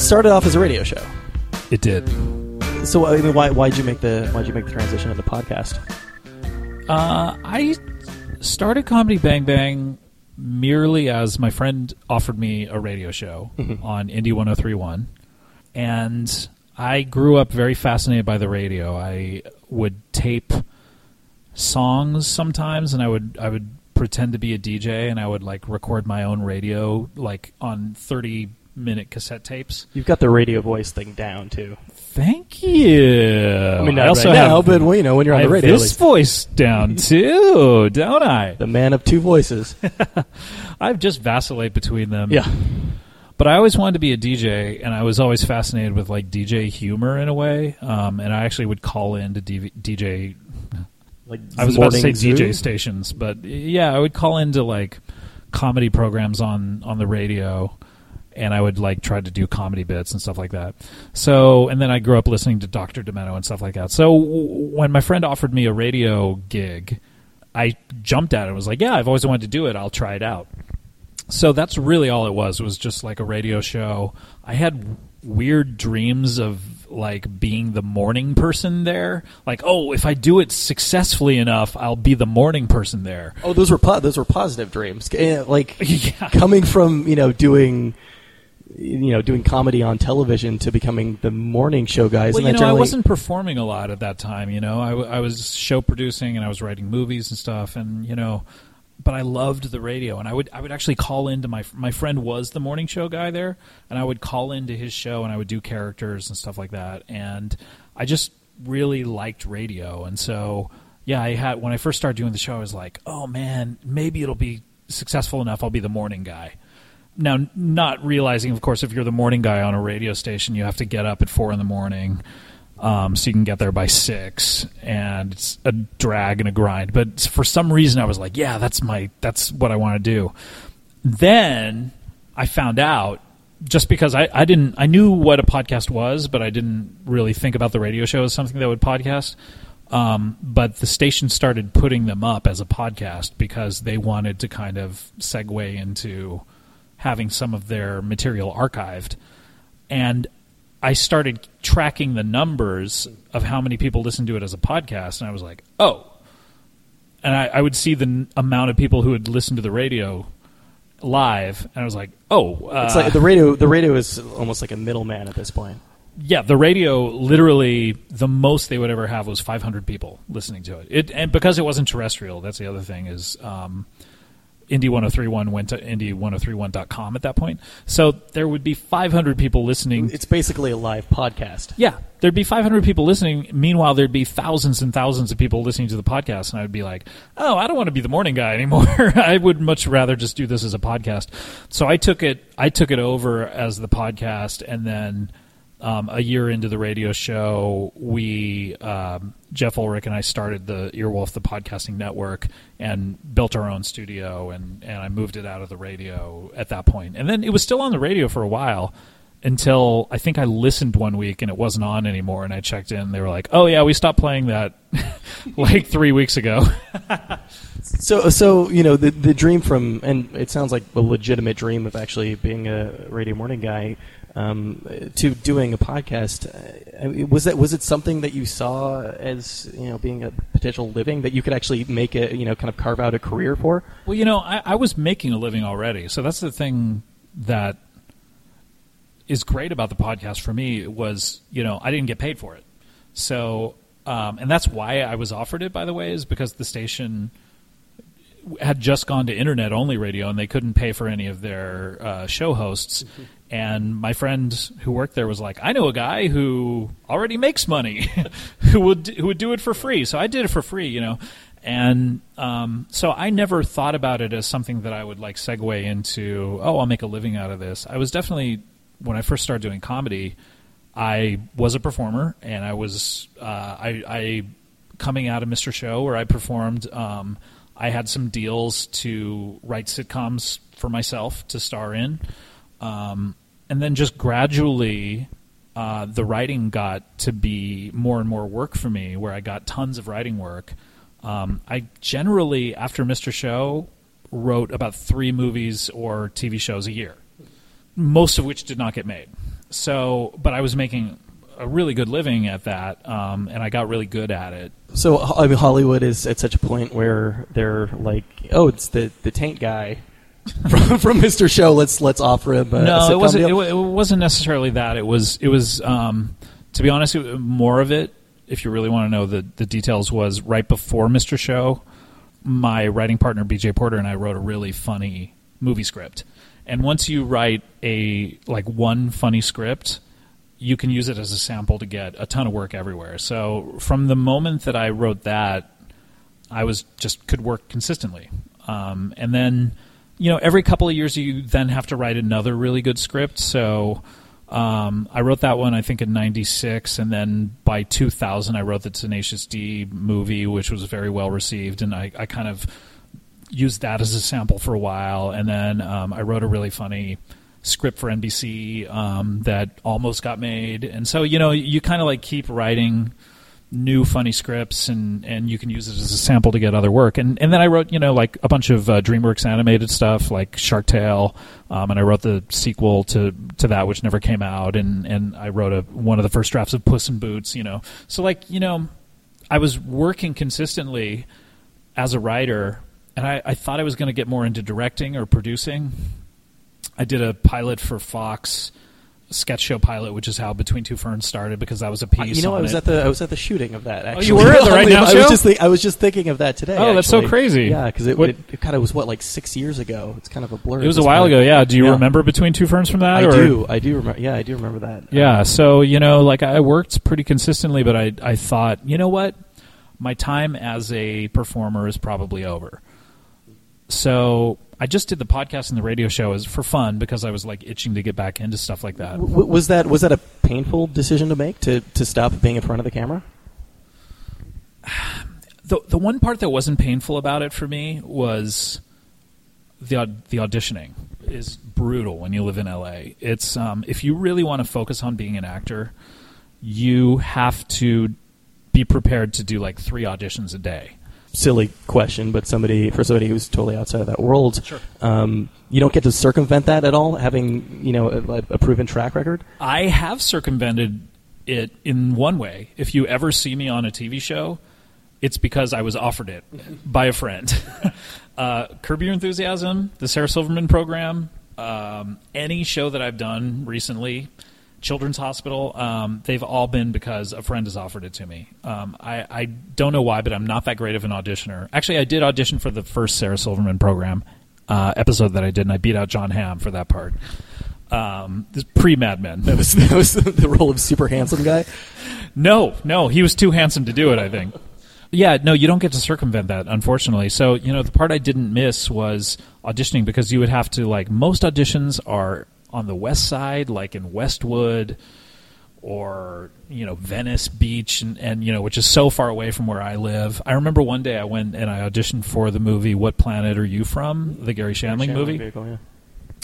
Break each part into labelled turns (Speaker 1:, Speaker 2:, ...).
Speaker 1: Started off as a radio show.
Speaker 2: It did.
Speaker 1: So I mean, why why'd you make the why'd you make the transition to the podcast?
Speaker 2: Uh, I started Comedy Bang Bang merely as my friend offered me a radio show on Indie 1031. And I grew up very fascinated by the radio. I would tape songs sometimes and I would I would pretend to be a DJ and I would like record my own radio like on 30 minute cassette tapes.
Speaker 1: You've got the radio voice thing down too.
Speaker 2: Thank you.
Speaker 1: I mean, not
Speaker 2: I also
Speaker 1: right
Speaker 2: have
Speaker 1: but well, you know when you're on
Speaker 2: I
Speaker 1: the
Speaker 2: have
Speaker 1: radio, at
Speaker 2: this
Speaker 1: least.
Speaker 2: voice down too, don't I?
Speaker 1: the man of two voices.
Speaker 2: I've just vacillate between them.
Speaker 1: yeah,
Speaker 2: But I always wanted to be a DJ, and I was always fascinated with like DJ humor in a way. Um, and I actually would call in to DV- DJ.
Speaker 1: like
Speaker 2: I was about to say
Speaker 1: Zoo.
Speaker 2: DJ stations, but yeah, I would call into like comedy programs on on the radio, and I would like try to do comedy bits and stuff like that. So, and then I grew up listening to Dr. Demento and stuff like that. So, w- when my friend offered me a radio gig, I jumped at it and was like, "Yeah, I've always wanted to do it. I'll try it out." So that's really all it was. It was just like a radio show. I had weird dreams of like being the morning person there. Like, oh, if I do it successfully enough, I'll be the morning person there.
Speaker 1: Oh, those were po- those were positive dreams. Eh, Like
Speaker 2: Yeah.
Speaker 1: coming from you know doing you know doing comedy on television to becoming the morning show guys.
Speaker 2: Well,
Speaker 1: and
Speaker 2: you know, I wasn't performing a lot at that time. You know, I, w- I was show producing and I was writing movies and stuff, and you know, but I loved the radio, and I would I would actually call into my my friend was the morning show guy there, and I would call into his show and I would do characters and stuff like that, and I just really liked radio, and so yeah, I had when I first started doing the show, I was like, oh man, maybe it'll be successful enough. I'll be the morning guy. Now, not realizing, of course, if you're the morning guy on a radio station, you have to get up at four in the morning, um, so you can get there by six, and it's a drag and a grind. But for some reason, I was like, "Yeah, that's my that's what I want to do." Then I found out just because I, I didn't I knew what a podcast was, but I didn't really think about the radio show as something that would podcast. Um, but the station started putting them up as a podcast because they wanted to kind of segue into having some of their material archived. And I started tracking the numbers of how many people listened to it as a podcast, and I was like, oh. And I, I would see the n- amount of people who had listened to the radio live, and I was like, oh. Uh,
Speaker 1: It's like the radio. The radio is almost like a middleman at this point.
Speaker 2: yeah, the radio literally the most they would ever have was 500 people listening to it. It and because it wasn't terrestrial, that's the other thing is um, Indie 1031 went to indie1031.com at that point. So there would be 500 people listening.
Speaker 1: It's basically a live podcast.
Speaker 2: Yeah, there'd be 500 people listening. Meanwhile, there'd be thousands and thousands of people listening to the podcast, and I'd be like, "Oh, I don't want to be the morning guy anymore. I would much rather just do this as a podcast." So I took it. I took it over as the podcast, and then um, a year into the radio show, we um, Jeff Ulrich and I started the Earwolf, the podcasting network, and built our own studio, and and I moved it out of the radio at that point, and then it was still on the radio for a while until I think I listened one week and it wasn't on anymore, and I checked in. They were like, "Oh yeah, we stopped playing that like three weeks ago."
Speaker 1: So, so you know, the the dream from, and it sounds like a legitimate dream of actually being a radio morning guy, um, to doing a podcast. Uh, was that was it something that you saw as you know being a potential living that you could actually make a you know kind of carve out a career for?
Speaker 2: Well, you know, I, I was making a living already, so that's the thing that is great about the podcast for me was you know I didn't get paid for it, so um, and that's why I was offered it. By the way, is because the station had just gone to internet only radio and they couldn't pay for any of their uh, show hosts. And my friend who worked there was like, "I know a guy who already makes money, who would who would do it for free." So I did it for free, you know. And um, so I never thought about it as something that I would like segue into. Oh, I'll make a living out of this. I was definitely when I first started doing comedy, I was a performer, and I was uh, I, I coming out of Mr. Show where I performed. Um, I had some deals to write sitcoms for myself to star in, um, and then just gradually. Uh, the writing got to be more and more work for me, where I got tons of writing work. Um, I generally, after Mr. Show, wrote about three movies or TV shows a year most of which did not get made. So, but I was making a really good living at that, um, and I got really good at it.
Speaker 1: So I mean, Hollywood is at such a point where they're like, "Oh, it's the the tank guy from, from Mr. Show. Let's let's offer him." A,
Speaker 2: no,
Speaker 1: a
Speaker 2: it wasn't. It,
Speaker 1: deal."
Speaker 2: wa- it wasn't necessarily that. It was. It was. Um, to be honest, it, more of it. If you really want to know the the details, was right before Mr. Show. My writing partner BJ Porter and I wrote a really funny movie script. And once you write a like one funny script, you can use it as a sample to get a ton of work everywhere. So from the moment that I wrote that, I was just could work consistently. Um, and then, you know, every couple of years you then have to write another really good script. So um, I wrote that one I think in '96, and then by 2000 I wrote the Tenacious D movie, which was very well received, and I, I kind of used that as a sample for a while, and then um, I wrote a really funny script for NBC um, that almost got made, and so you know you kind of like keep writing new funny scripts and and you can use it as a sample to get other work. And and then I wrote you know like a bunch of uh, DreamWorks animated stuff like Shark Tale um, and I wrote the sequel to to that which never came out. And and I wrote a one of the first drafts of Puss in Boots you know. So like you know I was working consistently as a writer and I, I thought I was going to get more into directing or producing. I did a pilot for Fox sketch show pilot which is how Between Two Ferns started because that was a piece
Speaker 1: you know, I was
Speaker 2: it.
Speaker 1: at the I was at the shooting of that.
Speaker 2: Oh,
Speaker 1: Actually.
Speaker 2: you were at the Right Now
Speaker 1: I
Speaker 2: show?
Speaker 1: was just think, I was just thinking of that today.
Speaker 2: Oh, that's so crazy.
Speaker 1: Yeah, because it, it, it kind of was what like six years ago. It's kind of a blur.
Speaker 2: It was a while
Speaker 1: point.
Speaker 2: ago, yeah. Do you
Speaker 1: Yeah.
Speaker 2: remember Between Two Ferns from that?
Speaker 1: I
Speaker 2: or?
Speaker 1: do. I do remember. Yeah, I do remember that.
Speaker 2: Yeah, so you know, like I worked pretty consistently, but I I thought, you know what, my time as a performer is probably over. So I just did the podcast and the radio show as for fun because I was like itching to get back into stuff like that.
Speaker 1: W- was that was that a painful decision to make to to stop being in front of the camera?
Speaker 2: The the one part that wasn't painful about it for me was the the auditioning is brutal when you live in LA. It's um, if you really want to focus on being an actor, you have to be prepared to do like three auditions a day.
Speaker 1: Silly question, but somebody for somebody who's totally outside of that world,
Speaker 2: Sure.
Speaker 1: um, you don't get to circumvent that at all, having you know a, a proven track record.
Speaker 2: I have circumvented it in one way. If you ever see me on a TV show, it's because I was offered it by a friend. uh, Curb Your Enthusiasm, the Sarah Silverman program, um, any show that I've done recently, Children's Hospital, um, they've all been because a friend has offered it to me. Um, I, I don't know why, but I'm not that great of an auditioner. Actually, I did audition for the first Sarah Silverman program uh, episode that I did, and I beat out Jon Hamm for that part. Um, this pre Mad Men.
Speaker 1: That was that was the role of super handsome guy.
Speaker 2: No, no, he was too handsome to do it. I think. Yeah, no, you don't get to circumvent that, unfortunately. So you know, the part I didn't miss was auditioning because you would have to like most auditions are on the west side, like in Westwood or you know Venice Beach, and, and you know which is so far away from where I live. I remember one day I went and I auditioned for the movie "What Planet Are You From?" the Garry Shandling movie.
Speaker 1: Vehicle, yeah.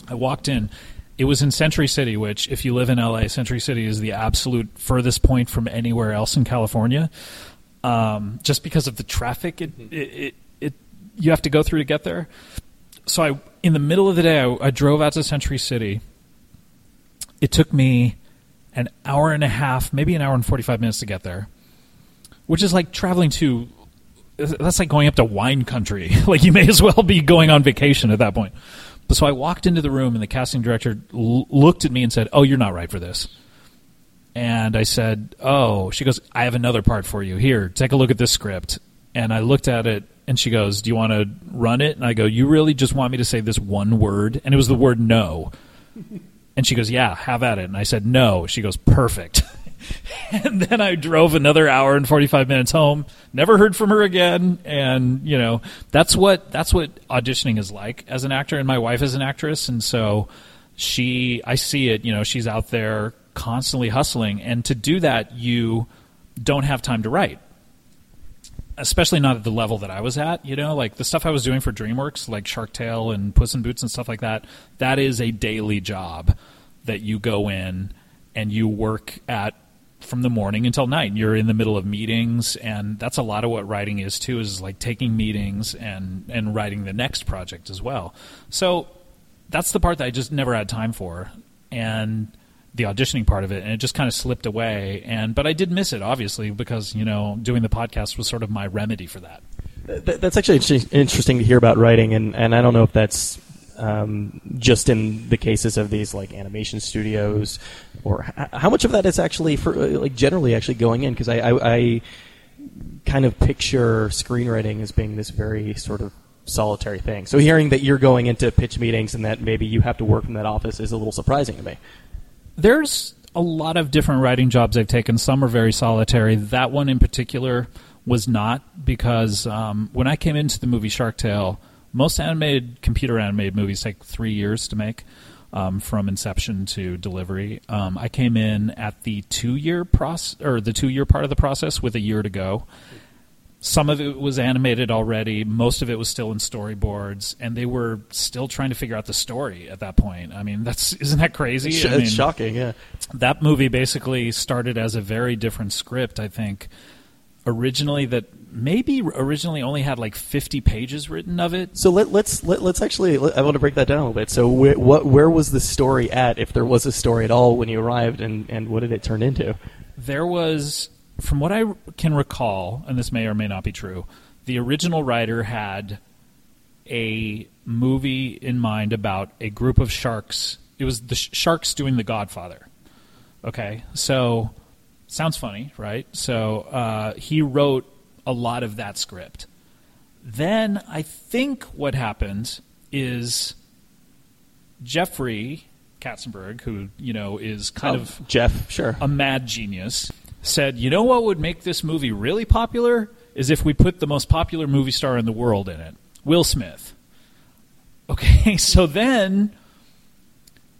Speaker 2: I walked in. It was in Century City, which, if you live in LA, Century City is the absolute furthest point from anywhere else in California. Um, just because of the traffic, it, it, it, it you have to go through to get there. So I, in the middle of the day, I, I drove out to Century City. It took me an hour and a half, maybe an hour and forty-five minutes to get there, which is like traveling to. That's like going up to wine country. like you may as well be going on vacation at that point. But so I walked into the room, and the casting director l- looked at me and said, "Oh, you're not right for this." And I said, "Oh." She goes, "I have another part for you. Here, take a look at this script." And I looked at it, and she goes, "Do you want to run it?" And I go, "You really just want me to say this one word?" And it was the word "no." And she goes, "Yeah, have at it." And I said, "No." She goes, "Perfect." and then I drove another hour and 45 minutes home. Never heard from her again. And, you know, that's what that's what auditioning is like as an actor and my wife is an actress and so she I see it, you know, she's out there constantly hustling and to do that you don't have time to write especially not at the level that I was at, you know, like the stuff I was doing for DreamWorks, like Shark Tale and Puss in Boots and stuff like that, that is a daily job that you go in and you work at from the morning until night. You're in the middle of meetings and that's a lot of what writing is too, is like taking meetings and, and writing the next project as well. So that's the part that I just never had time for. And the auditioning part of it, and it just kind of slipped away. And but I did miss it, obviously, because you know doing the podcast was sort of my remedy for that.
Speaker 1: That's actually interesting to hear about writing, and, and I don't know if that's um, just in the cases of these like animation studios, or how much of that is actually for like generally actually going in because I, I, I kind of picture screenwriting as being this very sort of solitary thing. So hearing that you're going into pitch meetings and that maybe you have to work from that office is a little surprising to me.
Speaker 2: There's a lot of different writing jobs I've taken. Some are very solitary. That one in particular was not because um, when I came into the movie Shark Tale, most animated computer animated movies take three years to make. Um, from inception to delivery, um, I came in at the two year process or the two year part of the process with a year to go. Some of it was animated already. Most of it was still in storyboards, and they were still trying to figure out the story at that point. I mean, that's isn't that crazy?
Speaker 1: It's,
Speaker 2: I mean,
Speaker 1: shocking, yeah.
Speaker 2: That movie basically started as a very different script. I think originally that maybe originally only had like 50 pages written of it.
Speaker 1: So let, let's let, let's actually. Let, I want to break that down a little bit. So where, what where was the story at, if there was a story at all, when you arrived, and and what did it turn into?
Speaker 2: There was, from what I can recall, and this may or may not be true, the original writer had a movie in mind about a group of sharks. It was the sh- sharks doing The Godfather. Okay, so sounds funny, right? So uh, he wrote a lot of that script. Then I think what happened is Jeffrey Katzenberg, who you know is kind
Speaker 1: Oh,
Speaker 2: of
Speaker 1: Jeff, sure.
Speaker 2: a mad genius, said, "You know what would make this movie really popular is if we put the most popular movie star in the world in it, Will Smith." Okay, so then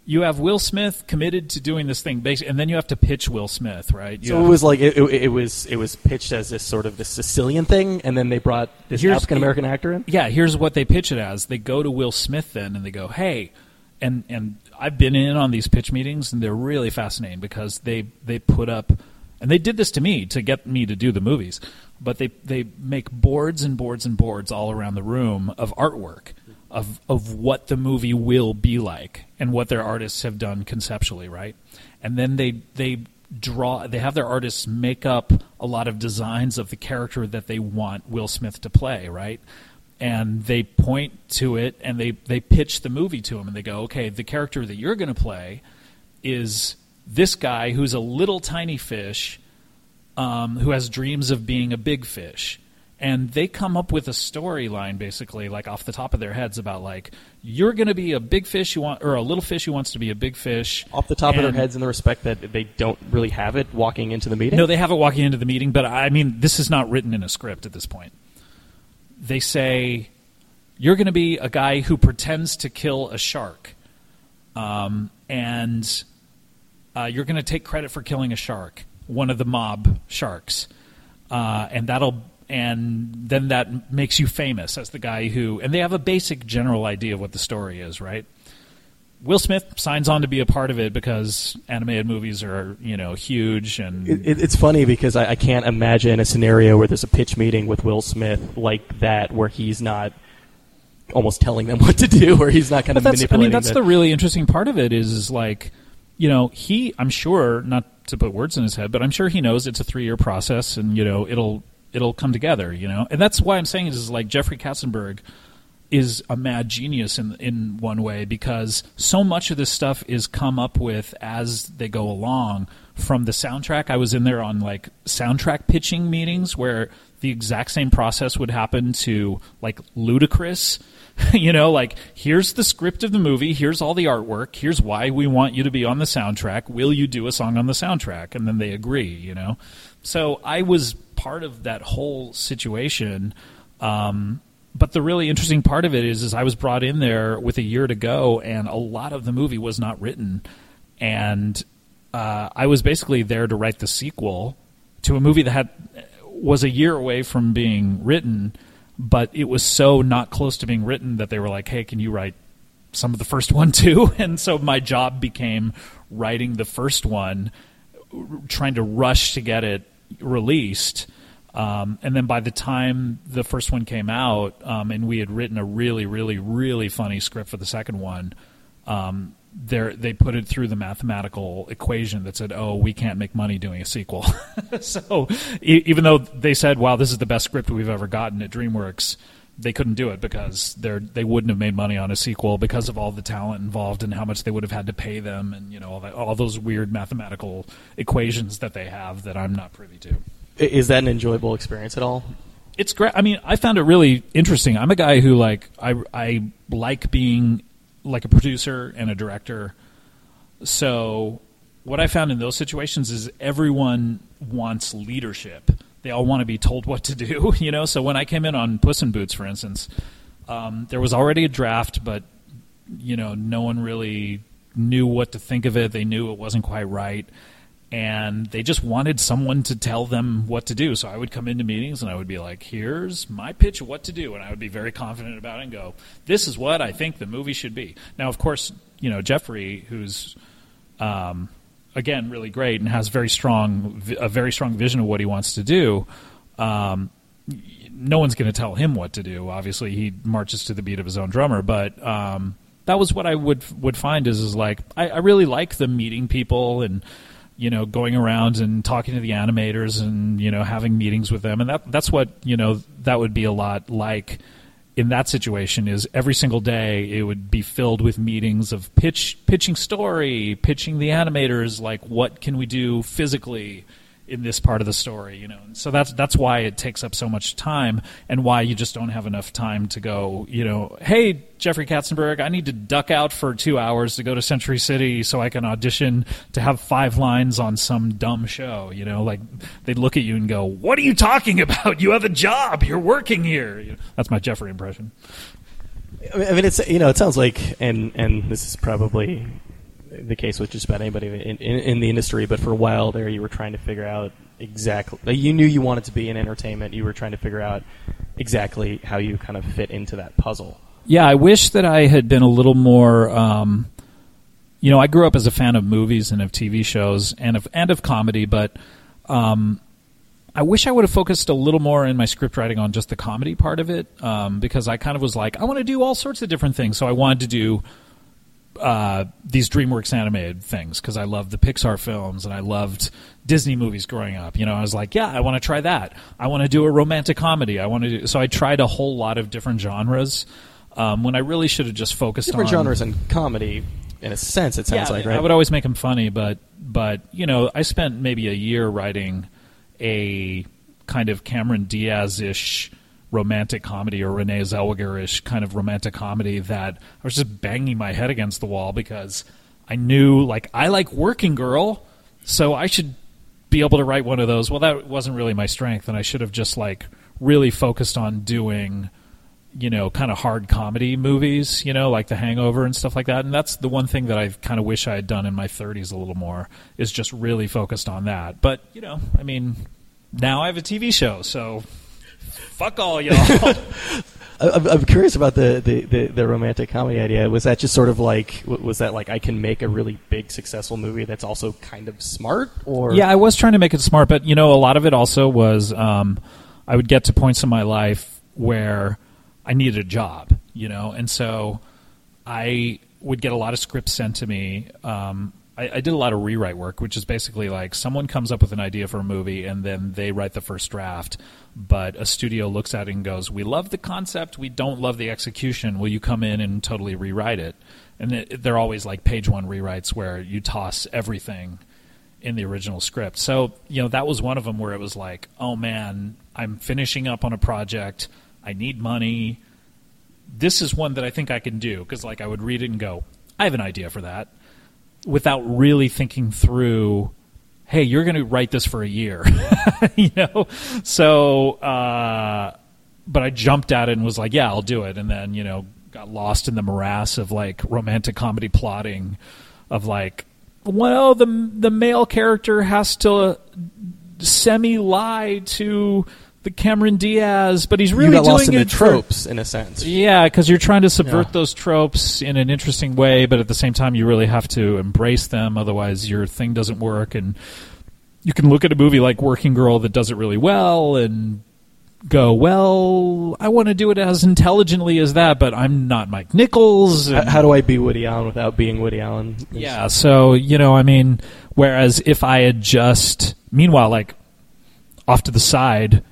Speaker 2: you have Will Smith committed to doing this thing, and then you have to pitch Will Smith, right? You
Speaker 1: So it was like it, it, it was it was pitched as this sort of this Sicilian thing, and then they brought this African American actor in.
Speaker 2: yeah, here's what they pitch it as. They go to Will Smith then and they go, "Hey," and and I've been in on these pitch meetings and they're really fascinating because they they put up and they did this to me to get me to do the movies, but they they make boards and boards and boards all around the room of artwork of of what the movie will be like and what their artists have done conceptually, right? And then they they draw they have their artists make up a lot of designs of the character that they want Will Smith to play, right? And they point to it and they they pitch the movie to him and they go, "Okay, the character that you're going to play is this guy who's a little tiny fish um, who has dreams of being a big fish. And they come up with a storyline basically, like off the top of their heads, about like you're going to be a big fish you want, or a little fish who wants to be a big fish.
Speaker 1: Off the top of their heads, in the respect that they don't really have it walking into the meeting.
Speaker 2: No, they have it walking into the meeting, but I mean, this is not written in a script at this point. They say you're going to be a guy who pretends to kill a shark, um, and uh, you're going to take credit for killing a shark, one of the mob sharks, uh, and that'll and then that makes you famous as the guy who. And they have a basic general idea of what the story is, right? Will Smith signs on to be a part of it because animated movies are, you know, huge and
Speaker 1: It, it, it's funny because I, I can't imagine a scenario where there's a pitch meeting with Will Smith like that, where he's not almost telling them what to do, or he's not kind
Speaker 2: But
Speaker 1: of
Speaker 2: that's, I mean, that's
Speaker 1: the,
Speaker 2: the really interesting part of it is, is like, you know, he, I'm sure, not to put words in his head, but I'm sure he knows it's a three year process and, you know, it'll, it'll come together, you know? And that's why I'm saying is, like Jeffrey Katzenberg is a mad genius in, in one way because so much of this stuff is come up with as they go along from the soundtrack. I was in there on like soundtrack pitching meetings where the exact same process would happen to like Ludacris. you know, like here's the script of the movie, here's all the artwork, here's why we want you to be on the soundtrack. Will you do a song on the soundtrack? And then they agree, you know. So I was part of that whole situation. Um, but the really interesting part of it is, is I was brought in there with a year to go, and a lot of the movie was not written, and uh, I was basically there to write the sequel to a movie that had was a year away from being written, but it was so not close to being written that they were like, "Hey, can you write some of the first one too?" And so my job became writing the first one, trying to rush to get it released. Um, and then by the time the first one came out, um, and we had written a really, really, really funny script for the second one, um, they they put it through the mathematical equation that said, "Oh, we can't make money doing a sequel." so e- even though they said, "Wow, this is the best script we've ever gotten at DreamWorks," they couldn't do it because they they wouldn't have made money on a sequel because of all the talent involved and how much they would have had to pay them and you know all, that, all those weird mathematical equations that they have that I'm not privy to.
Speaker 1: Is that an enjoyable experience at all?
Speaker 2: It's great. I mean, I found it really interesting. I'm a guy who like I I like being like a producer and a director. So what I found in those situations is everyone wants leadership. They all want to be told what to do, you know. So when I came in on Puss in Boots, for instance, um, there was already a draft, but you know, no one really knew what to think of it. They knew it wasn't quite right, and they just wanted someone to tell them what to do. So I would come into meetings and I would be like, "Here's my pitch of what to do," and I would be very confident about it and go, "This is what I think the movie should be." Now, of course, you know Jeffrey, who's um, again really great and has very strong a very strong vision of what he wants to do. Um, no one's going to tell him what to do. Obviously, he marches to the beat of his own drummer. But um, that was what I would would find is is like I, I really like the meeting people and you know going around and talking to the animators and you know having meetings with them. And that that's what you know that would be a lot like in that situation is every single day it would be filled with meetings of pitch pitching story pitching the animators like what can we do physically in this part of the story, you know. So that's that's why it takes up so much time, and why you just don't have enough time to go, you know. Hey, Jeffrey Katzenberg, I need to duck out for two hours to go to Century City so I can audition to have five lines on some dumb show, you know. Like they'd look at you and go, "What are you talking about? You have a job. You're working here." You know, that's my Jeffrey impression.
Speaker 1: I mean, it's you know, it sounds like, and and this is probably the case with just about anybody in, in, in, the industry, but for a while there, you were trying to figure out exactly. You knew you wanted to be in entertainment. You were trying to figure out exactly how you kind of fit into that puzzle.
Speaker 2: Yeah, I wish that I had been a little more. Um, you know, I grew up as a fan of movies and of TV shows and of and of comedy, but um, I wish I would have focused a little more in my script writing on just the comedy part of it, um, because I kind of was like, I want to do all sorts of different things. So I wanted to do uh, these DreamWorks animated things because I loved the Pixar films and I loved Disney movies growing up. You know, I was like, yeah, I want to try that. I want to do a romantic comedy. I want to do. So I tried a whole lot of different genres um, when I really should have just focused on
Speaker 1: different
Speaker 2: on
Speaker 1: genres and comedy. In a sense, it sounds
Speaker 2: yeah,
Speaker 1: like right.
Speaker 2: I would always make them funny, but but you know, I spent maybe a year writing a kind of Cameron Diaz ish romantic comedy or Renee Zellweger-ish kind of romantic comedy that I was just banging my head against the wall because I knew like I like Working Girl, so I should be able to write one of those. Well, that wasn't really my strength, and I should have just like really focused on doing you know kind of hard comedy movies, you know, like The Hangover and stuff like that. And that's the one thing that I kind of wish I had done in my 30s a little more is just really focused on that. But, you know, I mean, now I have a TV show, so Fuck all y'all.
Speaker 1: I'm, I'm curious about the, the, the, the, romantic comedy idea. Was that just sort of like was that like I can make a really big successful movie that's also kind of smart? Or
Speaker 2: yeah, I was trying to make it smart, but you know, a lot of it also was um, I would get to points in my life where I needed a job, you know, and so I would get a lot of scripts sent to me. Um, I, I, did a lot of rewrite work, which is basically like someone comes up with an idea for a movie and then they write the first draft, but a studio looks at it and goes, "We love the concept, we don't love the execution. Will you come in and totally rewrite it?" And it, they're always like page one rewrites where you toss everything in the original script. So you know that was one of them where it was like, "Oh man, I'm finishing up on a project. I need money." This is one that I think I can do because like I would read it and go, "I have an idea for that." Without really thinking through hey you're going to write this for a year you know? So uh, but i jumped at it and was like yeah i'll do it. And then you know got lost in the morass of like romantic comedy plotting of like well the the male character has to semi lie to the Cameron Diaz, but he's really
Speaker 1: you got
Speaker 2: doing
Speaker 1: lost in
Speaker 2: it
Speaker 1: the tropes in a sense.
Speaker 2: Yeah, because you're trying to subvert
Speaker 1: Yeah.
Speaker 2: those tropes in an interesting way, but at the same time, you really have to embrace them. Otherwise, your thing doesn't work. And you can look at a movie like Working Girl that does it really well, and go, well, I want to do it as intelligently as that, but I'm not Mike Nichols.
Speaker 1: How, how do I be Woody Allen without being Woody Allen?
Speaker 2: Yeah, so you know, I mean, whereas if I had just, meanwhile, like off to the side,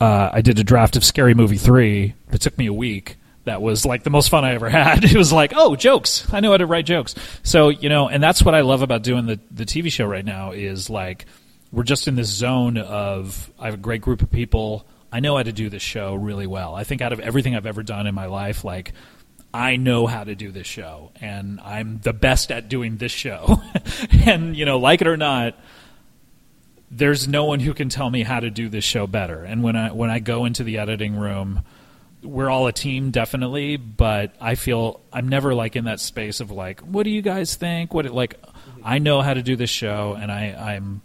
Speaker 2: uh, I did a draft of Scary Movie three that took me a week. That was like the most fun I ever had. It was like, oh, jokes! I know how to write jokes. So you know, and that's what I love about doing the the TV show right now is like we're just in this zone of I have a great group of people. I know how to do this show really well. I think out of everything I've ever done in my life, like I know how to do this show, and I'm the best at doing this show. and you know, like it or not, there's no one who can tell me how to do this show better. And when I when I go into the editing room, we're all a team, definitely. But I feel I'm never like in that space of like, what do you guys think? What like, I know how to do this show, and I I'm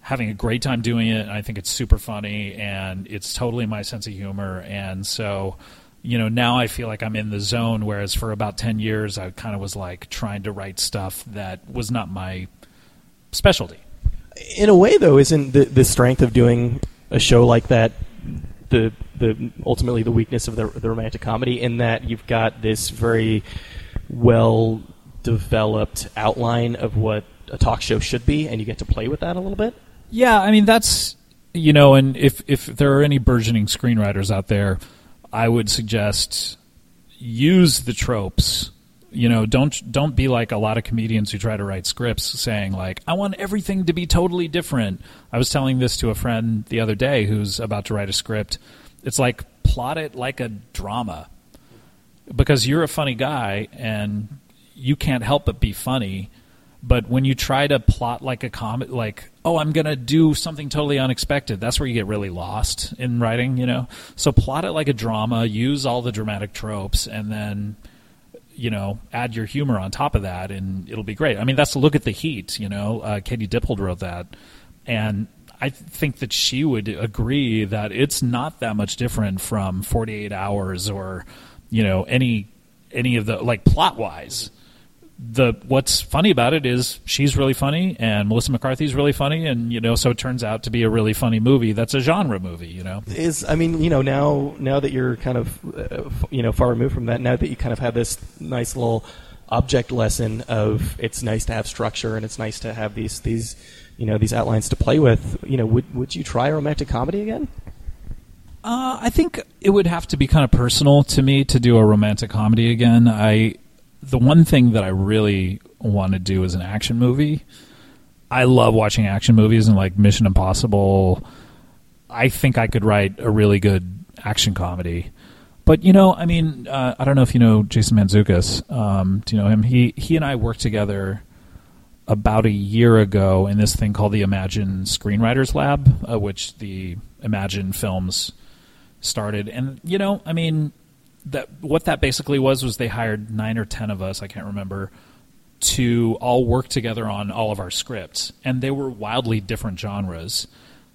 Speaker 2: having a great time doing it. I think it's super funny, and it's totally my sense of humor. And so, you know, now I feel like I'm in the zone. Whereas for about ten years, I kind of was like trying to write stuff that was not my specialty.
Speaker 1: In a way, though, isn't the the strength of doing a show like that the the ultimately the weakness of the the romantic comedy in that you've got this very well developed outline of what a talk show should be, and you get to play with that a little bit.
Speaker 2: Yeah, I mean that's you know, and if if there are any burgeoning screenwriters out there, I would suggest use the tropes. You know, don't don't be like a lot of comedians who try to write scripts saying like I want everything to be totally different. I was telling this to a friend the other day who's about to write a script. It's like plot it like a drama. Because you're a funny guy and you can't help but be funny but when you try to plot like a comic, like, oh, I'm going to do something totally unexpected, that's where you get really lost in writing, you know? So plot it like a drama, use all the dramatic tropes, and then, you know, add your humor on top of that, and it'll be great. I mean, that's Look at the Heat, you know? Uh, Katie Dippold wrote that. And I think that she would agree that it's not that much different from 48 Hours or, you know, any any of the like plot wise the what's funny about it is she's really funny and Melissa McCarthy's really funny and you know so it turns out to be a really funny movie that's a genre movie you know?
Speaker 1: Is I mean you know now now that you're kind of uh, you know far removed from that now that you kind of have this nice little object lesson of it's nice to have structure and it's nice to have these these you know these outlines to play with you know would would you try a romantic comedy again?
Speaker 2: Uh, I think it would have to be kind of personal to me to do a romantic comedy again. I the one thing that I really want to do is an action movie. I love watching action movies and like Mission Impossible. I think I could write a really good action comedy. But you know, I mean, uh, I don't know if you know Jason Mantzoukas. Um, do you know him? He he and I worked together about a year ago in this thing called the Imagine Screenwriters Lab, uh, which the Imagine Films started. And you know, I mean, that what that basically was was they hired nine or ten of us, I can't remember, to all work together on all of our scripts, and they were wildly different genres.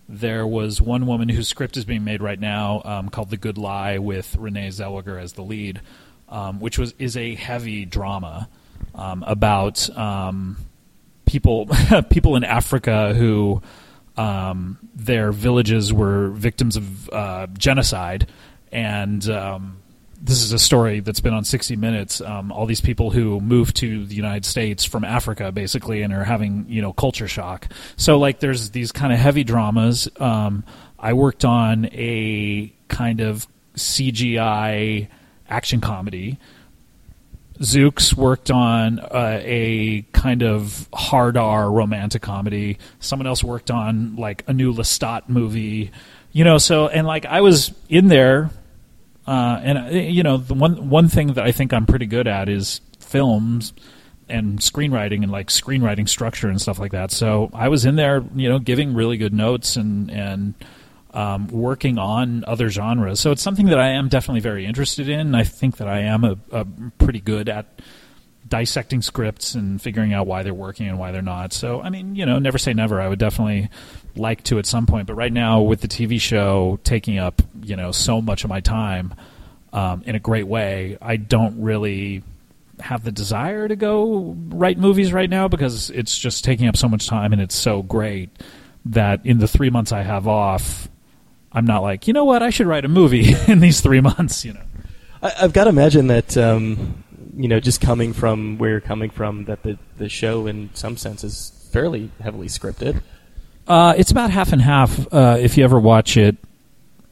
Speaker 2: There was one woman whose script is being made right now um, called The Good Lie with Renee Zellweger as the lead, um, which was is a heavy drama um, about um, people people in Africa who um, their villages were victims of uh, genocide and um, this is a story that's been on 60 Minutes. Um, all these people who moved to the United States from Africa, basically, and are having you know culture shock. So like, there's these kind of heavy dramas. Um, I worked on a kind of CGI action comedy. Zooks worked on uh, a kind of hard R romantic comedy. Someone else worked on like a new Lestat movie. You know, so and like I was in there uh, and uh, you know, the one one thing that I think I'm pretty good at is films and screenwriting and like screenwriting structure and stuff like that. So I was in there, you know, giving really good notes and and um, working on other genres. So it's something that I am definitely very interested in. I think that I am a, a pretty good at dissecting scripts and figuring out why they're working and why they're not. So I mean, you know, never say never. I would definitely like to at some point. But right now, with the TV show taking up you know so much of my time um, in a great way, I don't really have the desire to go write movies right now because it's just taking up so much time and it's so great that in the three months I have off, I'm not like, you know what, I should write a movie in these three months. You know,
Speaker 1: I, I've got to imagine that um, you know, just coming from where you're coming from, that the the show in some sense is fairly heavily scripted.
Speaker 2: Uh, it's about half and half. Uh, if you ever watch it,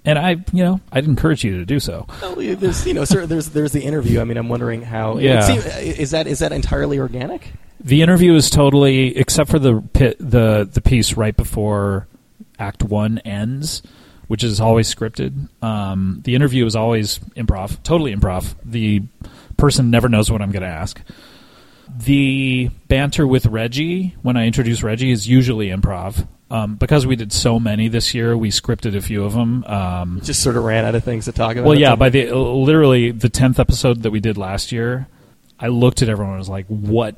Speaker 2: and I, you know, I'd encourage you to do so.
Speaker 1: Well, there's you know, sir, there's there's the interview. I mean, I'm wondering how.
Speaker 2: Yeah.
Speaker 1: seem- is that is that entirely organic?
Speaker 2: The interview is totally, except for the pi- the the piece right before Act One ends, which is always scripted. Um, the interview is always improv, totally improv. The person never knows what I'm going to ask. The banter with Reggie when I introduce Reggie is usually improv. Um, because we did so many this year, we scripted a few of them. Um,
Speaker 1: Just sort of ran out of things to talk about.
Speaker 2: well, yeah. By the literally the tenth episode that we did last year, I looked at everyone and was like, "What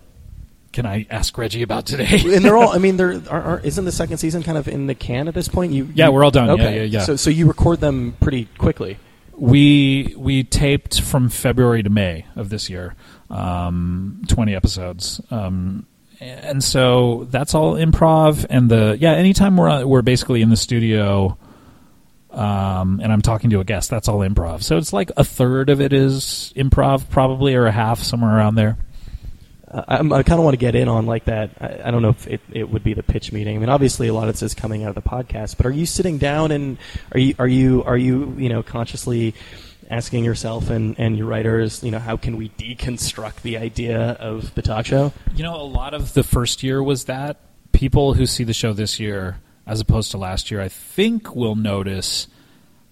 Speaker 2: can I ask Reggie about today?"
Speaker 1: and they're all. I mean, they're are, isn't the second season kind of in the can at this point? You,
Speaker 2: Yeah,
Speaker 1: you-
Speaker 2: we're all done. Yeah,
Speaker 1: Okay,
Speaker 2: yeah, yeah.
Speaker 1: So so you record them pretty quickly.
Speaker 2: we we taped from February to May of this year, um, twenty episodes, um, and so that's all improv. And the yeah, anytime we're we're basically in the studio. Um, and I'm talking to a guest. That's all improv. So it's like a third of it is improv, probably, or a half, somewhere around there.
Speaker 1: Uh, I kind of want to get in on like that. I, I don't know if it, it would be the pitch meeting. I mean, obviously a lot of this is coming out of the podcast, but are you sitting down and are you are you are you you know consciously asking yourself and, and your writers, you know, how can we deconstruct the idea of the talk show?
Speaker 2: You know, a lot of the first year was that. People who see the show this year, as opposed to last year, I think will notice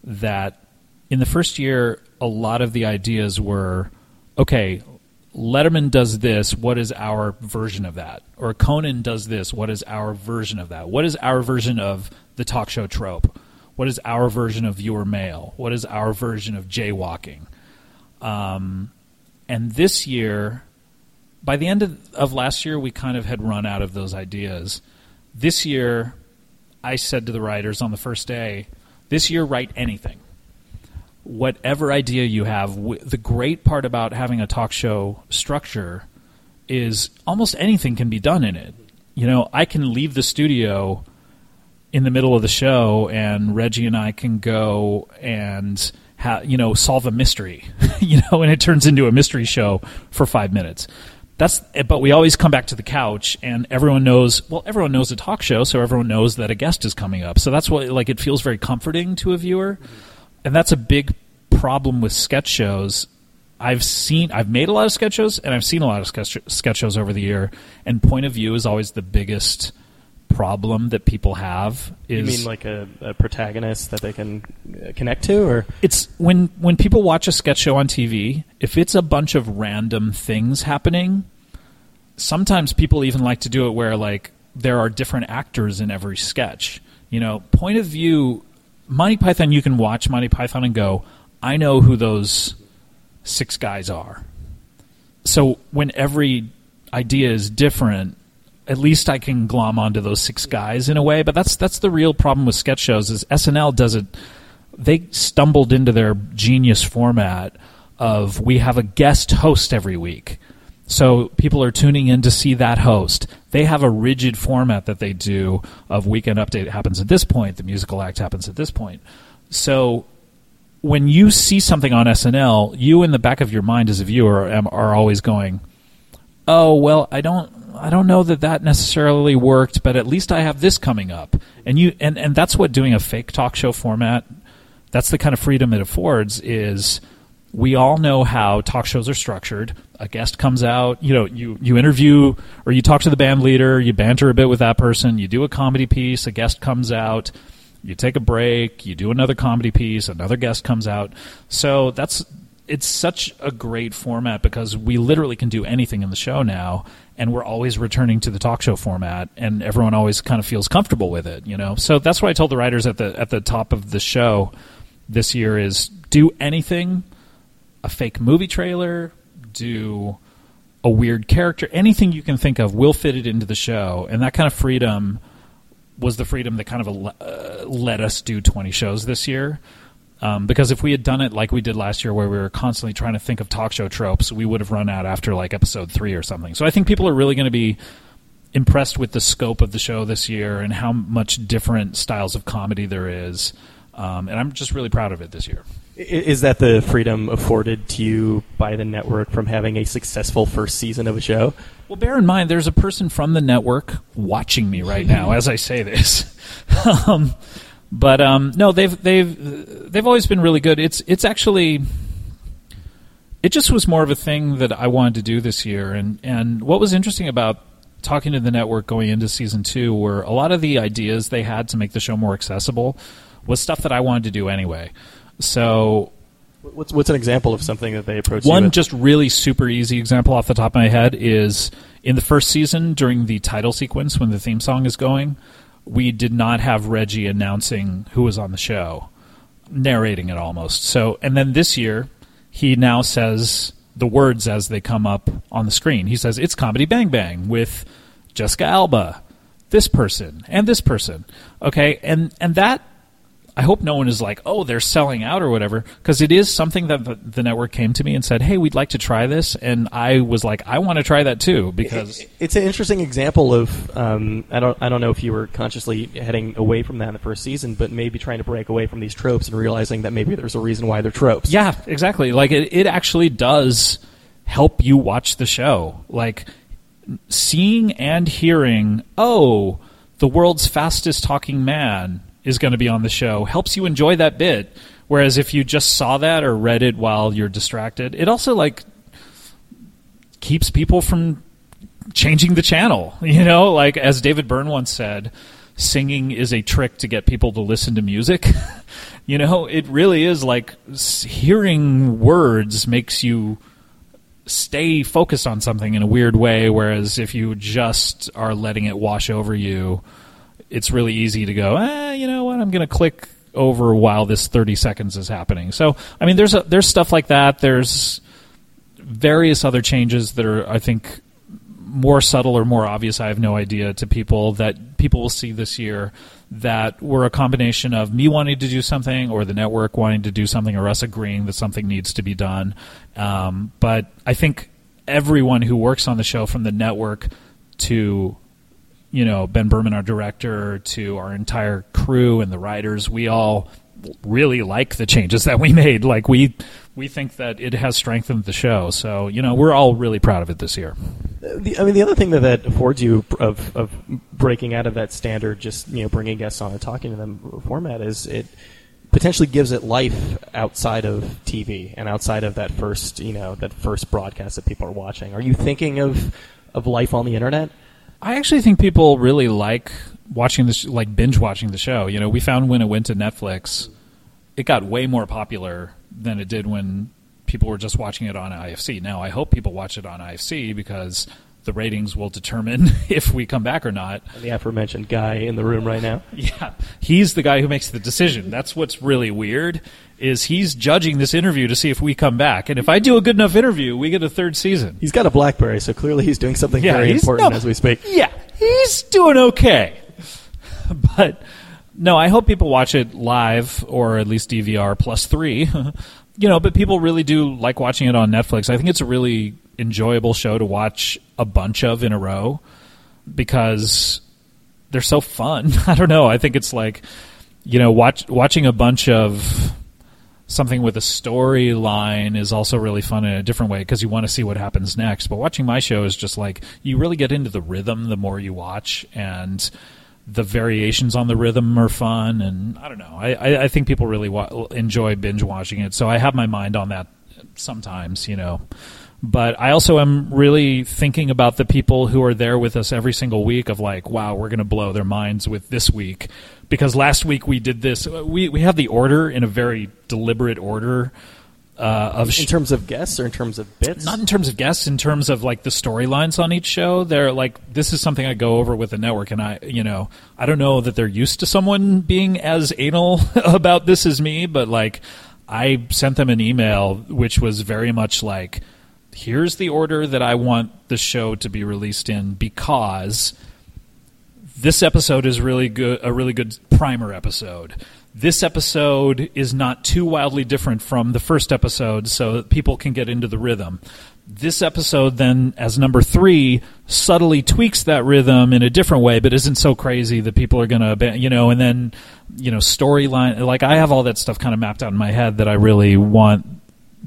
Speaker 2: that in the first year, a lot of the ideas were okay, Letterman does this, what is our version of that? Or Conan does this, what is our version of that? What is our version of the talk show trope? What is our version of viewer mail? What is our version of jaywalking? Um, and this year, by the end of, of last year, we kind of had run out of those ideas. This year, I said to the writers on the first day, this year, write anything. Whatever idea you have. The great part about having a talk show structure is almost anything can be done in it. You know, I can leave the studio in the middle of the show, and Reggie and I can go and ha- you know solve a mystery, you know, and it turns into a mystery show for five minutes. That's but we always come back to the couch, and everyone knows. Well, everyone knows a talk show, so everyone knows that a guest is coming up. So that's what like it feels very comforting to a viewer, and that's a big problem with sketch shows. I've seen, I've made a lot of sketch shows, and I've seen a lot of sketch, sketch shows over the year. And point of view is always the biggest problem that people have. Is
Speaker 1: You mean like a, a protagonist that they can uh, connect to, or
Speaker 2: it's when when people watch a sketch show on TV, if it's a bunch of random things happening, sometimes people even like to do it where like there are different actors in every sketch. You know, point of view Monty Python you can watch Monty Python and go, I know who those six guys are. So when every idea is different, at least I can glom onto those six guys in a way. But that's that's the real problem with sketch shows is SNL doesn't. They stumbled into their genius format of we have a guest host every week. So people are tuning in to see that host. They have a rigid format that they do of weekend update happens at this point, the musical act happens at this point. So when you see something on SNL, you in the back of your mind as a viewer are always going, "Oh, well, I don't I don't know that that necessarily worked, but at least I have this coming up." And you and and that's what doing a fake talk show format that's the kind of freedom it affords is we all know how talk shows are structured. A guest comes out, you know, you, you interview or you talk to the band leader, you banter a bit with that person, you do a comedy piece, a guest comes out, you take a break, you do another comedy piece, another guest comes out. So that's it's such a great format because we literally can do anything in the show now and we're always returning to the talk show format and everyone always kind of feels comfortable with it, you know. So that's why I told the writers at the at the top of the show this year is do anything a fake movie trailer, do a weird character, anything you can think of, will fit it into the show. And that kind of freedom was the freedom that kind of uh, let us do 20 shows this year. Um, because if we had done it like we did last year, where we were constantly trying to think of talk show tropes, we would have run out after like episode three or something. So I think people are really going to be impressed with the scope of the show this year and how much different styles of comedy there is. Um, and I'm just really proud of it this year.
Speaker 1: Is that the freedom afforded to you by the network from having a successful first season of a show?
Speaker 2: Well, bear in mind, there's a person from the network watching me right now as I say this. um, but um, no, they've they've they've always been really good. It's it's actually it just was more of a thing that I wanted to do this year. And and what was interesting about talking to the network going into season two were a lot of the ideas they had to make the show more accessible was stuff that I wanted to do anyway. So
Speaker 1: What's what's an example of something that they approached?
Speaker 2: one just really super easy example off the top of my head is in the first season during the title sequence when the theme song is going, we did not have Reggie announcing who was on the show, narrating it almost. So, and then this year, he now says the words as they come up on the screen. He says it's Comedy Bang Bang with Jessica Alba, this person, and this person. Okay, and and that I hope no one is like, oh, they're selling out or whatever, because it is something that the, the network came to me and said, hey, we'd like to try this, and I was like, I want to try that too because
Speaker 1: it's an interesting example of um, I don't I don't know if you were consciously heading away from that in the first season, but maybe trying to break away from these tropes and realizing that maybe there's a reason why they're tropes.
Speaker 2: yeah, exactly. Like it, it actually does help you watch the show. Like seeing and hearing, oh, the world's fastest talking man is going to be on the show helps you enjoy that bit. Whereas if you just saw that or read it while you're distracted, it also like keeps people from changing the channel. You know, like as David Byrne once said, singing is a trick to get people to listen to music. you know, it really is like hearing words makes you stay focused on something in a weird way whereas if you just are letting it wash over you it's really easy to go eh, you know what? I'm going to click over while this 30 seconds is happening. So i mean there's a, there's stuff like that. There's various other changes that are i think more subtle or more obvious i have no idea to people that people will see this year that were a combination of me wanting to do something or the network wanting to do something or us agreeing that something needs to be done. Um, but i think everyone who works on the show from the network to you know Ben Berman, our director, to our entire crew and the writers, we all really like the changes that we made. Like we we think that it has strengthened the show. So you know we're all really proud of it this year.
Speaker 1: The, I mean, the other thing that that affords you of of breaking out of that standard, just you know, bringing guests on and talking to them format is it potentially gives it life outside of TV and outside of that first you know that first broadcast that people are watching. Are you thinking of of life on the internet?
Speaker 2: I actually think people really like watching this, like binge watching the show. You know, we found when it went to Netflix, it got way more popular than it did when people were just watching it on IFC. Now, I hope people watch it on IFC because the ratings will determine if we come back or not.
Speaker 1: And the aforementioned guy in the room right now.
Speaker 2: Yeah, he's the guy who makes the decision. That's what's really weird. Is he's judging this interview to see if we come back, and if I do a good enough interview, we get a third season.
Speaker 1: He's got a BlackBerry, so clearly he's doing something
Speaker 2: Yeah,
Speaker 1: very important
Speaker 2: no.
Speaker 1: as we speak.
Speaker 2: Yeah, he's doing okay. But no, I hope people watch it live or at least DVR plus three. you know, but people really do like watching it on Netflix. I think it's a really enjoyable show to watch a bunch of in a row because they're so fun. I don't know. I think it's like you know, watch watching a bunch of something with a storyline is also really fun in a different way because you want to see what happens next. But watching my show is just like you really get into the rhythm the more you watch, and the variations on the rhythm are fun. And I don't know, I, I, I think people really wa- enjoy binge watching it. So I have my mind on that sometimes, you know. But I also am really thinking about the people who are there with us every single week of like, wow, we're going to blow their minds with this week. Because last week we did this. We, we have the order in a very deliberate order uh, of
Speaker 1: In terms of guests or in terms of bits?
Speaker 2: not in terms of guests, in terms of like the storylines on each show. They're like this is something I go over with the network, and I, you know, I don't know that they're used to someone being as anal about this as me, but like I sent them an email which was very much like, here's the order that I want the show to be released in because this episode is really good a really good primer episode. This episode is not too wildly different from the first episode so that people can get into the rhythm. This episode then as number three subtly tweaks that rhythm in a different way but isn't so crazy that people are gonna you know and then you know storyline like i have all that stuff kind of mapped out in my head that i really want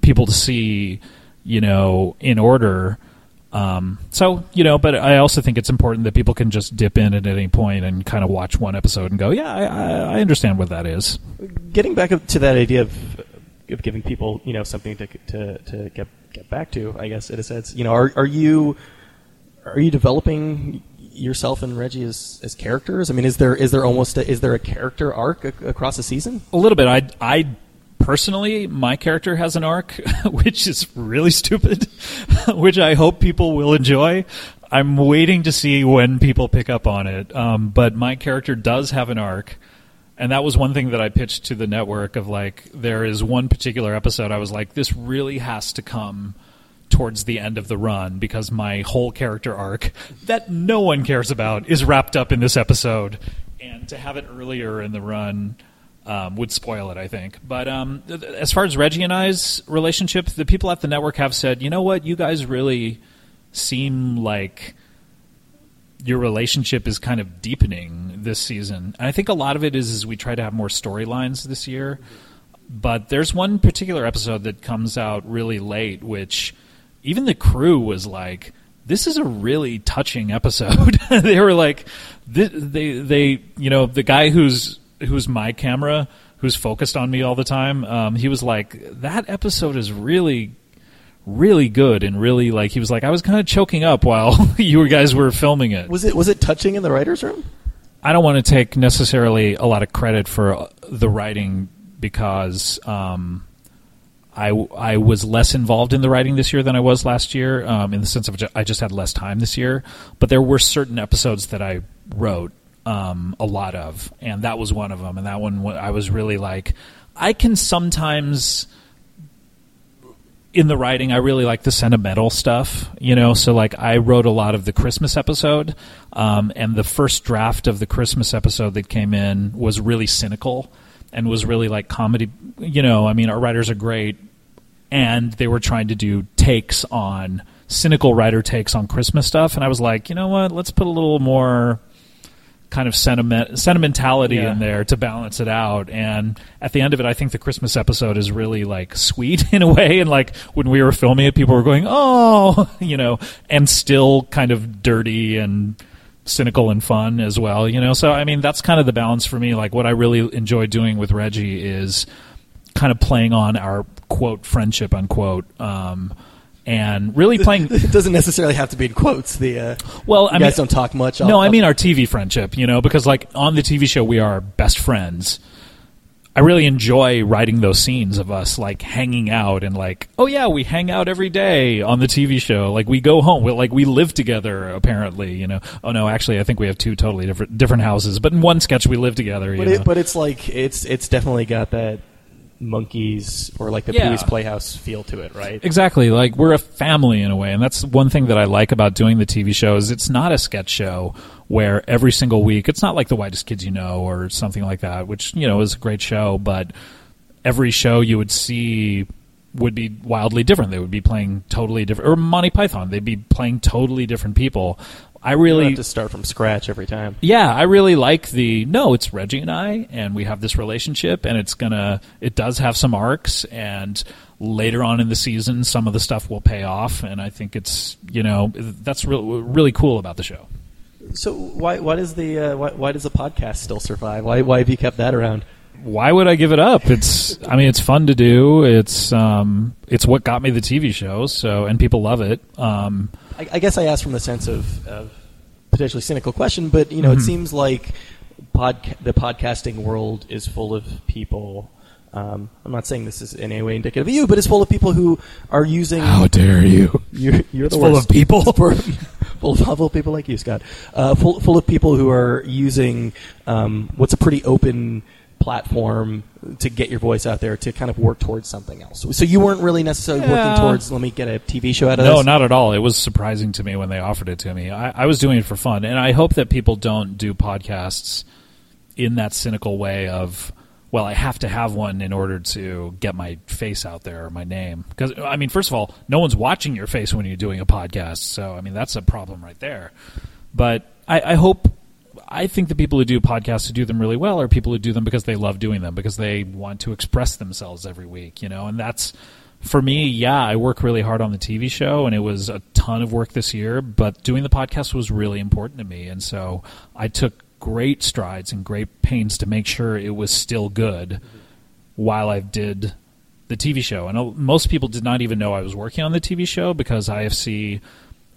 Speaker 2: people to see you know in order um, so you know, but I also think it's important that people can just dip in at any point and kind of watch one episode and go, yeah, I, I understand what that is.
Speaker 1: Getting back to that idea of of giving people you know something to to, to get get back to, I guess in a sense, you know, are are you are you developing yourself and Reggie as, as characters? I mean, is there is there almost a, is there a character arc a, across the season?
Speaker 2: A little bit. I I personally, my character has an arc, which is really stupid, which I hope people will enjoy. I'm waiting to see when people pick up on it. Um, but my character does have an arc. And that was one thing that I pitched to the network of like, there is one particular episode I was like, this really has to come towards the end of the run because my whole character arc that no one cares about is wrapped up in this episode. And to have it earlier in the run, um, would spoil it, I think. But um, th- as far as Reggie and I's relationship, the people at the network have said, you know what, you guys really seem like your relationship is kind of deepening this season. And I think a lot of it is, is we try to have more storylines this year. But there's one particular episode that comes out really late, which even the crew was like, this is a really touching episode. they were like, they, they, they, you know, the guy who's who's my camera, who's focused on me all the time, um, he was like, that episode is really, really good and really like he was like, I was kind of choking up while you guys were filming it.
Speaker 1: Was it was it touching in the writers' room?
Speaker 2: I don't want to take necessarily a lot of credit for the writing because um, I, I was less involved in the writing this year than I was last year, um, in the sense of I just had less time this year. But there were certain episodes that I wrote um, a lot of, and that was one of them. And that one, I was really like, I can sometimes in the writing, I really like the sentimental stuff, you know. So like, I wrote a lot of the Christmas episode, um, and the first draft of the Christmas episode that came in was really cynical and was really like comedy. You know, I mean, our writers are great, and they were trying to do takes on cynical writer takes on Christmas stuff, and I was like, you know what? Let's put a little more kind of sentiment sentimentality yeah. in there to balance it out. And at the end of it, I think the Christmas episode is really like sweet in a way. And like when we were filming it, people were going, "Oh," you know, and still kind of dirty and cynical and fun as well. You know, so I mean that's kind of the balance for me. Like what I really enjoy doing with Reggie is kind of playing on our quote friendship unquote. Um, and really playing.
Speaker 1: it doesn't necessarily have to be in quotes. The uh,
Speaker 2: well, I
Speaker 1: mean, guys don't talk much.
Speaker 2: no, I mean our TV friendship. You know, because like on the TV show, we are best friends. I really enjoy writing those scenes of us like hanging out and like, oh yeah, we hang out every day on the TV show. Like we go home, we like we live together. Apparently, you know. Oh no, actually, I think we have two totally different different houses. But in one sketch, we live together.
Speaker 1: But, it, but it's like it's it's definitely got that Monkees or like the yeah. Pee-wee's Playhouse feel to it, right?
Speaker 2: Exactly. Like we're a family in a way, and that's one thing that I like about doing the TV show is it's not a sketch show where every single week it's not like the Whitest Kids You Know or something like that, which you know is a great show, but every show you would see would be wildly different. They would be playing totally different, or Monty Python. They'd be playing totally different people. I really
Speaker 1: have to start from scratch every time.
Speaker 2: Yeah, I really like the no. It's Reggie and I, and we have this relationship, and it's gonna. It does have some arcs, and later on in the season, some of the stuff will pay off, and I think it's you know that's really really cool about the show.
Speaker 1: So why why does the uh, why, why does the podcast still survive? Why why have you kept that around?
Speaker 2: Why would I give it up? It's I mean it's fun to do. It's um it's what got me the TV show. So and people love it. Um,
Speaker 1: I, I guess I asked from the sense of, of potentially cynical question, but you know mm-hmm. it seems like podca- the podcasting world is full of people. Um, I'm not saying this is in any way indicative of you, but it's full of people who are using.
Speaker 2: How dare you?
Speaker 1: You're, you're the
Speaker 2: it's
Speaker 1: worst.
Speaker 2: Full of people.
Speaker 1: full, of, full of people like you, Scott. Uh, full, full of people who are using um, what's a pretty open platform to get your voice out there to kind of work towards something else. So you weren't really necessarily yeah. working towards let me get a TV show out of
Speaker 2: no,
Speaker 1: this.
Speaker 2: No, not at all. It was surprising to me when they offered it to me. I, I was doing it for fun, and I hope that people don't do podcasts in that cynical way of well, I have to have one in order to get my face out there or my name. Because, I mean, first of all, no one's watching your face when you're doing a podcast. So, I mean, that's a problem right there. But I, I hope, I think the people who do podcasts who do them really well are people who do them because they love doing them, because they want to express themselves every week, you know, and that's, for me, yeah, I work really hard on the TV show, and it was a ton of work this year. But doing the podcast was really important to me, and so I took great strides and great pains to make sure it was still good mm-hmm. while I did the TV show. And most people did not even know I was working on the TV show because IFC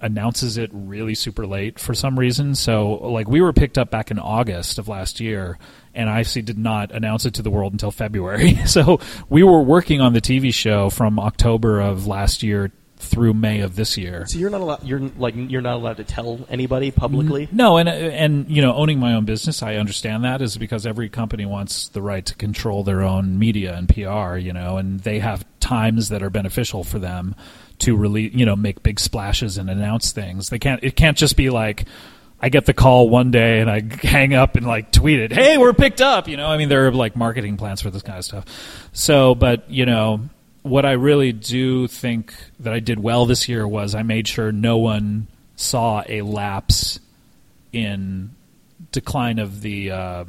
Speaker 2: announces it really super late for some reason. So, like, we were picked up back in August of last year, and IFC did not announce it to the world until February. so, we were working on the TV show from October of last year through May of this year.
Speaker 1: So you're not allowed. You're like you're not allowed to tell anybody publicly.
Speaker 2: No, and and you know, owning my own business, I understand that is because every company wants the right to control their own media and PR. You know, and they have times that are beneficial for them to really, you know, make big splashes and announce things. They can't. It can't just be like. I get the call one day and I hang up and like tweet it, "Hey, we're picked up." You know, I mean, there are like marketing plans for this kind of stuff. So, but you know, what I really do think that I did well this year was I made sure no one saw a lapse in decline of the uh,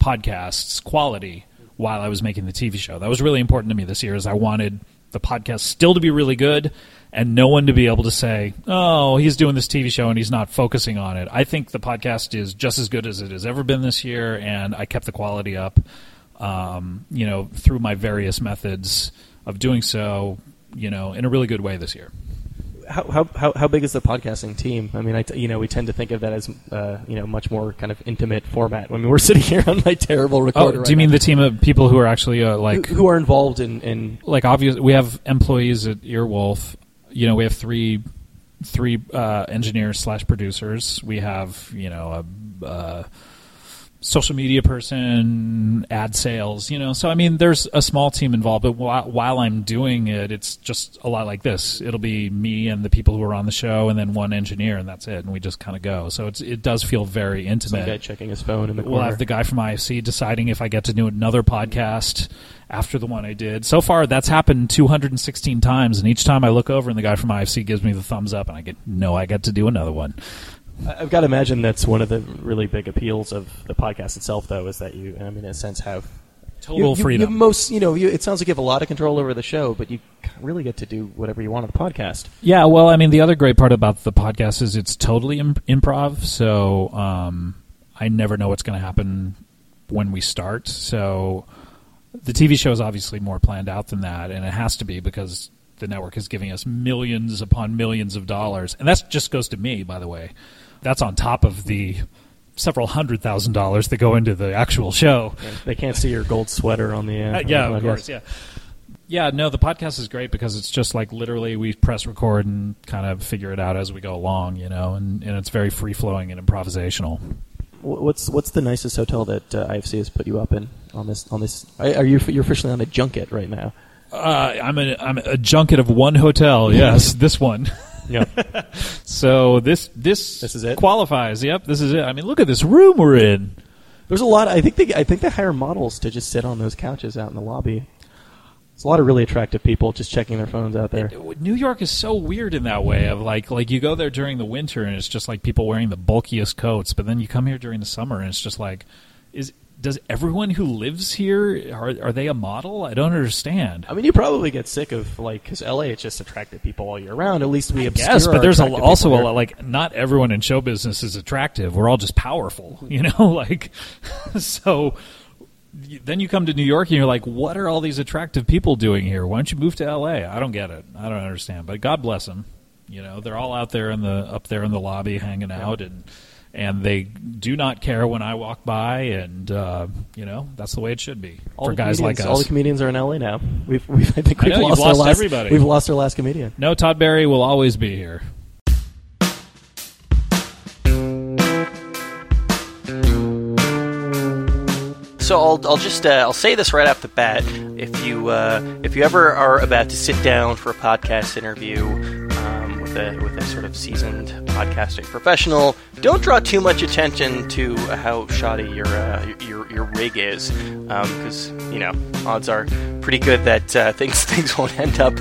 Speaker 2: podcast's quality while I was making the TV show. That was really important to me this year. Is I wanted the podcast still to be really good and no one to be able to say, "Oh, he's doing this TV show and he's not focusing on it." I think the podcast is just as good as it has ever been this year, and I kept the quality up. Um, you know, through my various methods of doing so, you know, in a really good way this year.
Speaker 1: How, how, how big is the podcasting team? I mean, I t- you know we tend to think of that as uh, you know much more kind of intimate format. I mean, we're sitting here on my terrible recorder.
Speaker 2: Oh,
Speaker 1: do
Speaker 2: you
Speaker 1: right
Speaker 2: mean
Speaker 1: now.
Speaker 2: the team of people who are actually uh, like
Speaker 1: who, who, are involved in, in
Speaker 2: like obvious? We have employees at Earwolf. You know, we have three three uh, engineers slash producers. We have you know a uh, social media person, ad sales, you know. So I mean, there's a small team involved, but while, while, I'm doing it, it's just a lot like this. It'll be me and the people who are on the show, and then one engineer, and that's it. And we just kind of go. So it's it does feel very intimate.
Speaker 1: Some guy checking his phone in the corner.
Speaker 2: We'll have the guy from IFC deciding if I get to do another podcast after the one I did. So far, that's happened 216 times, and each time I look over and the guy from IFC gives me the thumbs up, and I get no, I get to do another one.
Speaker 1: I've got to imagine that's one of the really big appeals of the podcast itself, though, is that you, I mean, in a sense, have
Speaker 2: total
Speaker 1: you,
Speaker 2: freedom.
Speaker 1: You most, you know, you, it sounds like you have a lot of control over the show, but you really get to do whatever you want on the podcast.
Speaker 2: Yeah, well, I mean, the other great part about the podcast is it's totally imp- improv, so um, I never know what's going to happen when we start. So the TV show is obviously more planned out than that, and it has to be because the network is giving us millions upon millions of dollars, and that just goes to me, by the way. That's on top of the several hundred thousand dollars that go into the actual show.
Speaker 1: Yeah, they can't see your gold sweater on the. Uh,
Speaker 2: uh, yeah, of course. Yeah. Yeah, no, the podcast is great because it's just like literally we press record and kind of figure it out as we go along, you know, and, and it's very free flowing and improvisational.
Speaker 1: What's what's the nicest hotel that uh, IFC has put you up in on this on this? Are you you're officially on a junket right now?
Speaker 2: Uh, I'm a I'm a junket of one hotel. Yes, this one.
Speaker 1: Yeah.
Speaker 2: so this this
Speaker 1: this is it.
Speaker 2: Qualifies. Yep. This is it. I mean, look at this room we're in.
Speaker 1: There's a lot. I think they I think they hire models to just sit on those couches out in the lobby. It's a lot of really attractive people just checking their phones out there.
Speaker 2: New York is so weird in that way. Of like, like you go there during the winter and it's just like people wearing the bulkiest coats, but then you come here during the summer and it's just like, is does everyone who lives here are are they a model? I don't understand.
Speaker 1: I mean, you probably get sick of like because LA it's just attractive people all year round. At least we
Speaker 2: yes, but there's a, also a lot like not everyone in show business is attractive. We're all just powerful, mm-hmm. you know. like so, then you come to New York and you're like, what are all these attractive people doing here? Why don't you move to LA? I don't get it. I don't understand. But God bless them. You know, they're all out there in the up there in the lobby hanging out and and they do not care when I walk by, and uh, you know that's the way it should be
Speaker 1: all
Speaker 2: for guys like us.
Speaker 1: All the comedians are in LA now. We've, we've I think we've
Speaker 2: I know,
Speaker 1: lost,
Speaker 2: lost
Speaker 1: our last,
Speaker 2: everybody.
Speaker 1: We've lost our last comedian.
Speaker 2: No, Todd Barry will always be here.
Speaker 3: So I'll, I'll just uh, I'll say this right off the bat. If you uh, if you ever are about to sit down for a podcast interview,
Speaker 1: with a with a sort of seasoned podcasting professional. Don't draw too much attention to how shoddy your uh, your your rig is, because um, you know odds are pretty good that uh, things things won't end up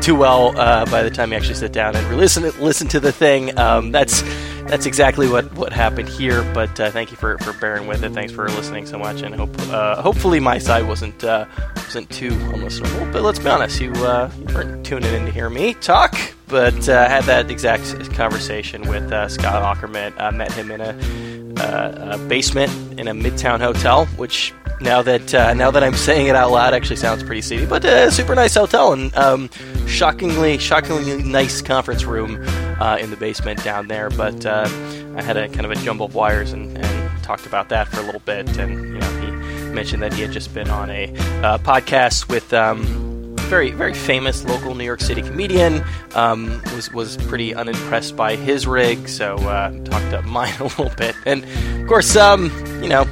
Speaker 1: too well uh, by the time you actually sit down and listen listen to the thing. Um, that's that's exactly what, what happened here. But uh, thank you for, for bearing with it. Thanks for listening so much, and hope uh, hopefully my side wasn't uh, wasn't too unlistenable. But let's be honest, you, uh, you weren't tuning in to hear me talk. But uh, had that exact conversation with uh, Scott Aukerman. met him in a, a, basement in a midtown hotel, which now that uh, now that I'm saying it out loud, actually sounds pretty seedy. But uh, super nice hotel and um, shockingly, shockingly nice conference room uh, in the basement down there. But uh, I had a kind of a jumble of wires and, and, talked about that for a little bit. And you know, he mentioned that he had just been on a uh, podcast with. Um, very very famous local New York City comedian. Um, was was pretty unimpressed by his rig, so uh, talked up mine a little bit. And of course, um, you know,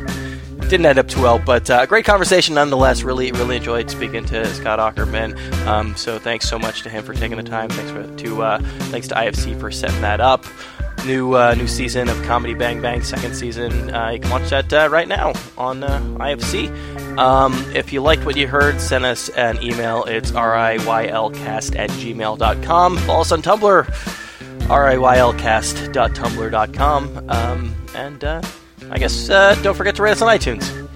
Speaker 1: didn't end up too well, but uh, great conversation nonetheless. Really, really enjoyed speaking to Scott Aukerman. Um, so thanks so much to him for taking the time. Thanks for, to uh, thanks to IFC for setting that up. New uh, new season of Comedy Bang Bang, second season. Uh, you can watch that uh, right now on uh, IFC. Um, if you liked what you heard, send us an email. It's riylcast at gmail.com. Follow us on Tumblr, riylcast.tumblr.com. Um, and I guess uh, don't forget to rate us on iTunes.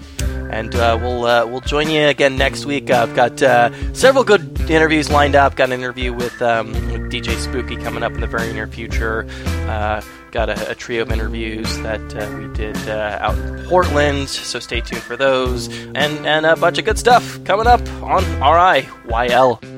Speaker 1: And uh, we'll uh, we'll join you again next week. I've got uh, several good interviews lined up. Got an interview with, um, with DJ Spooky coming up in the very near future. Uh, got a, a, trio of interviews that uh, we did out in Portland, so stay tuned for those. And and a bunch of good stuff coming up on RIYL.